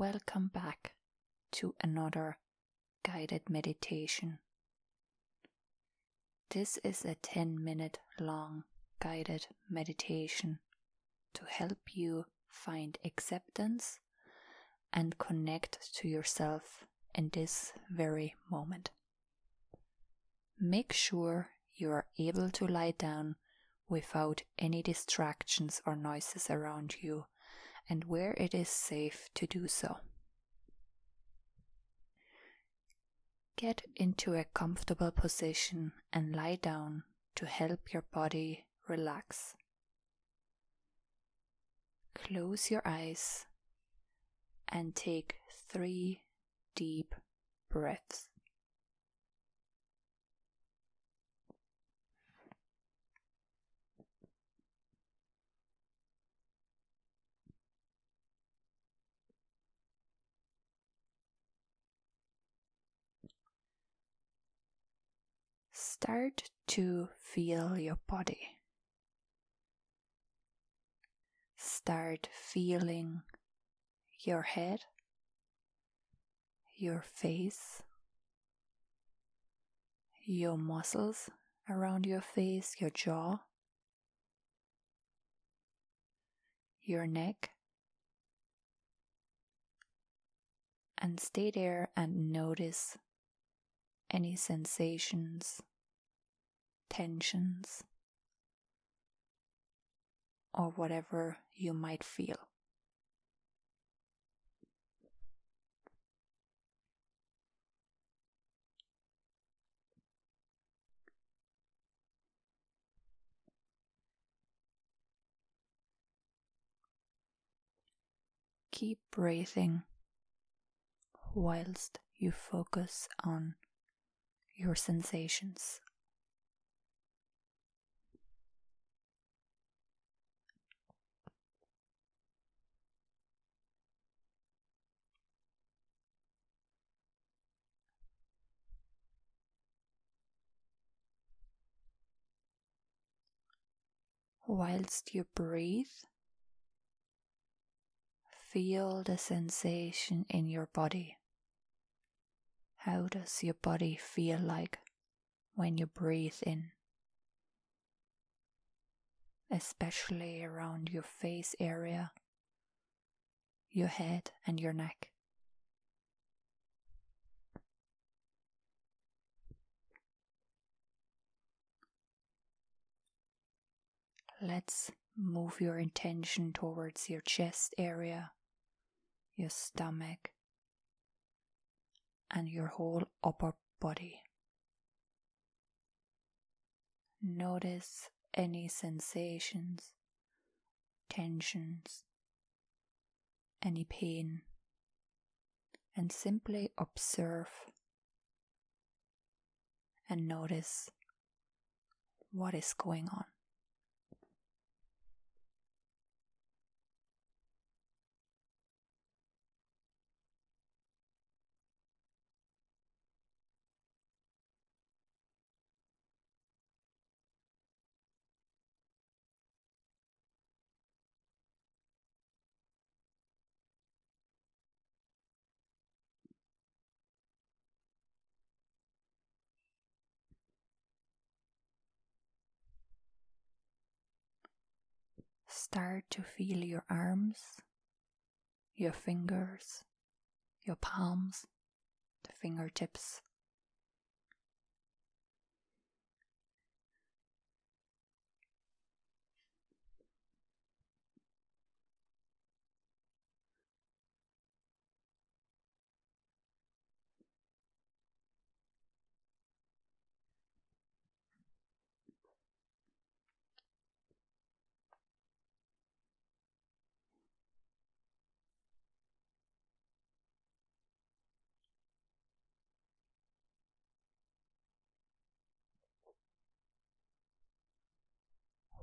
welcome back to another guided meditation. This is a 10 minute long guided meditation to help you find acceptance and connect to yourself in this very moment. Make sure you are able to lie down without any distractions or noises around you and where it is safe to do so. Get into a comfortable position and lie down to help your body relax. Close your eyes and take three deep breaths. Start to feel your body. Start feeling your head, your face, your muscles around your face, your jaw, your neck, and stay there and notice any sensations, tensions, or whatever you might feel. Keep breathing whilst you focus on your sensations. Whilst you breathe, feel the sensation in your body. How does your body feel like when you breathe in? Especially around your face area, your head, and your neck. Let's move your intention towards your chest area, your stomach, and your whole upper body. Notice any sensations, tensions, any pain, and simply observe and notice what is going on. Start to feel your arms, your fingers, your palms, the fingertips.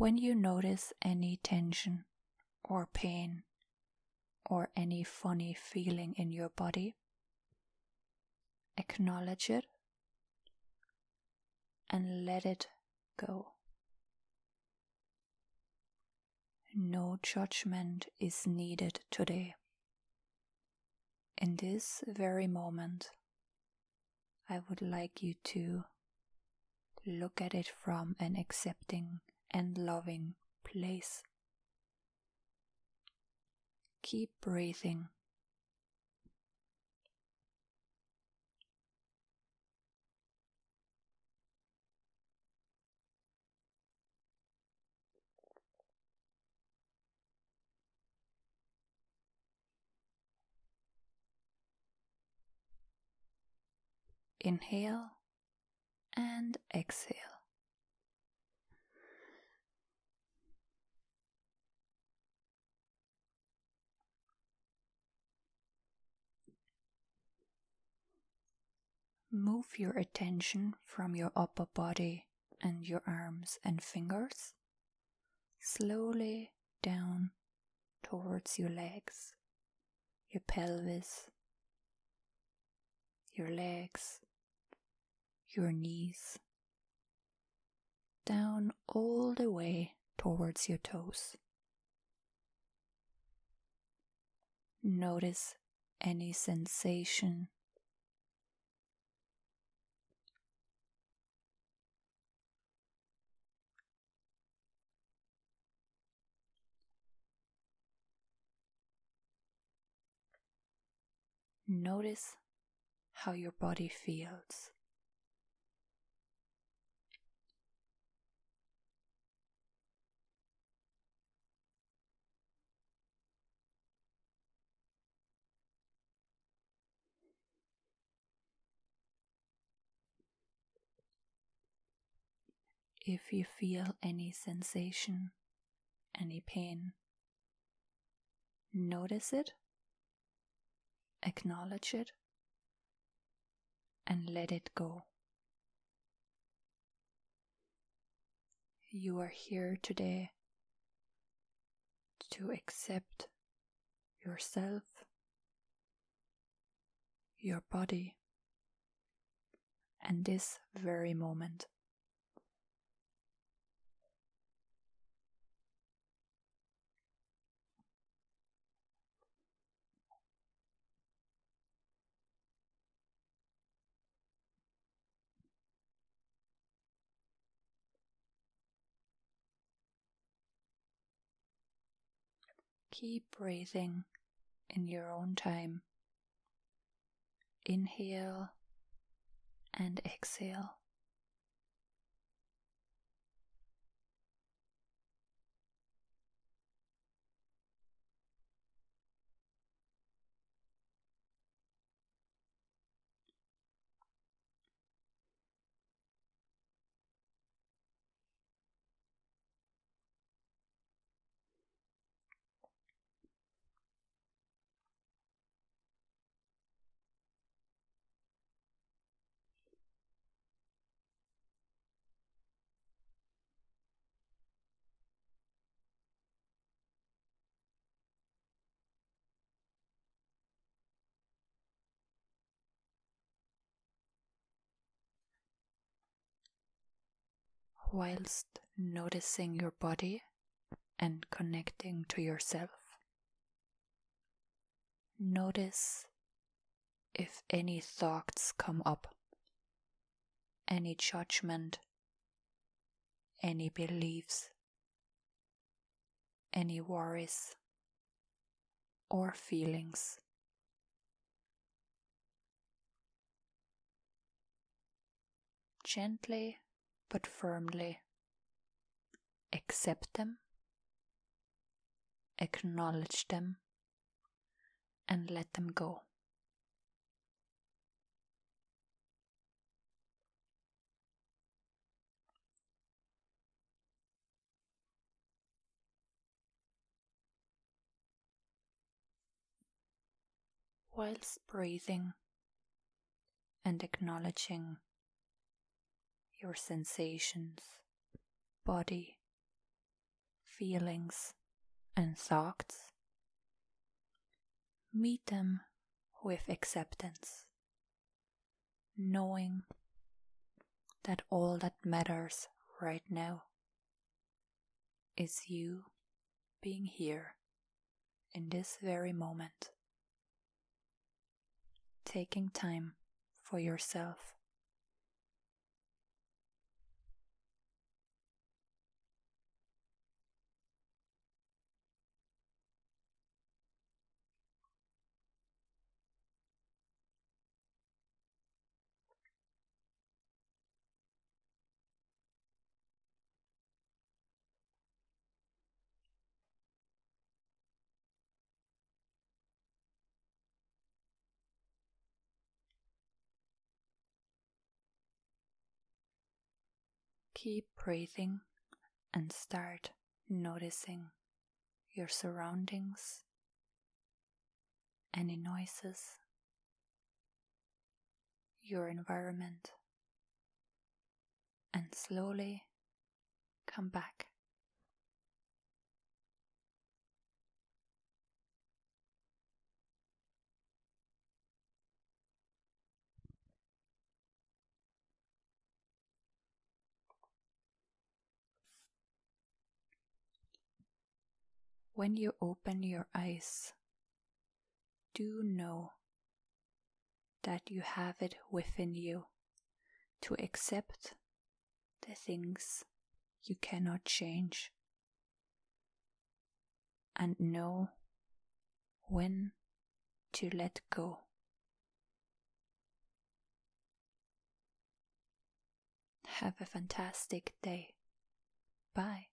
When you notice any tension or pain or any funny feeling in your body, acknowledge it and let it go. No judgment is needed today. In this very moment, I would like you to look at it from an accepting and loving place. Keep breathing. Inhale and exhale. Move your attention from your upper body and your arms and fingers slowly down towards your legs, your pelvis, your legs, your knees, down all the way towards your toes. Notice any sensation. Notice how your body feels. If you feel any sensation, any pain, notice it, acknowledge it, and let it go. You are here today to accept yourself, your body, and this very moment. Keep breathing in your own time. Inhale and exhale. Whilst noticing your body and connecting to yourself. Notice if any thoughts come up, any judgment, any beliefs, any worries or feelings. Gently but firmly. Accept them, acknowledge them, and let them go. Whilst breathing and acknowledging your sensations, body, feelings, and thoughts. Meet them with acceptance, knowing that all that matters right now is you being here in this very moment. taking time for yourself. Keep breathing and start noticing your surroundings, any noises, your environment, and slowly come back. When you open your eyes, do know that you have it within you to accept the things you cannot change and know when to let go. Have a fantastic day. Bye.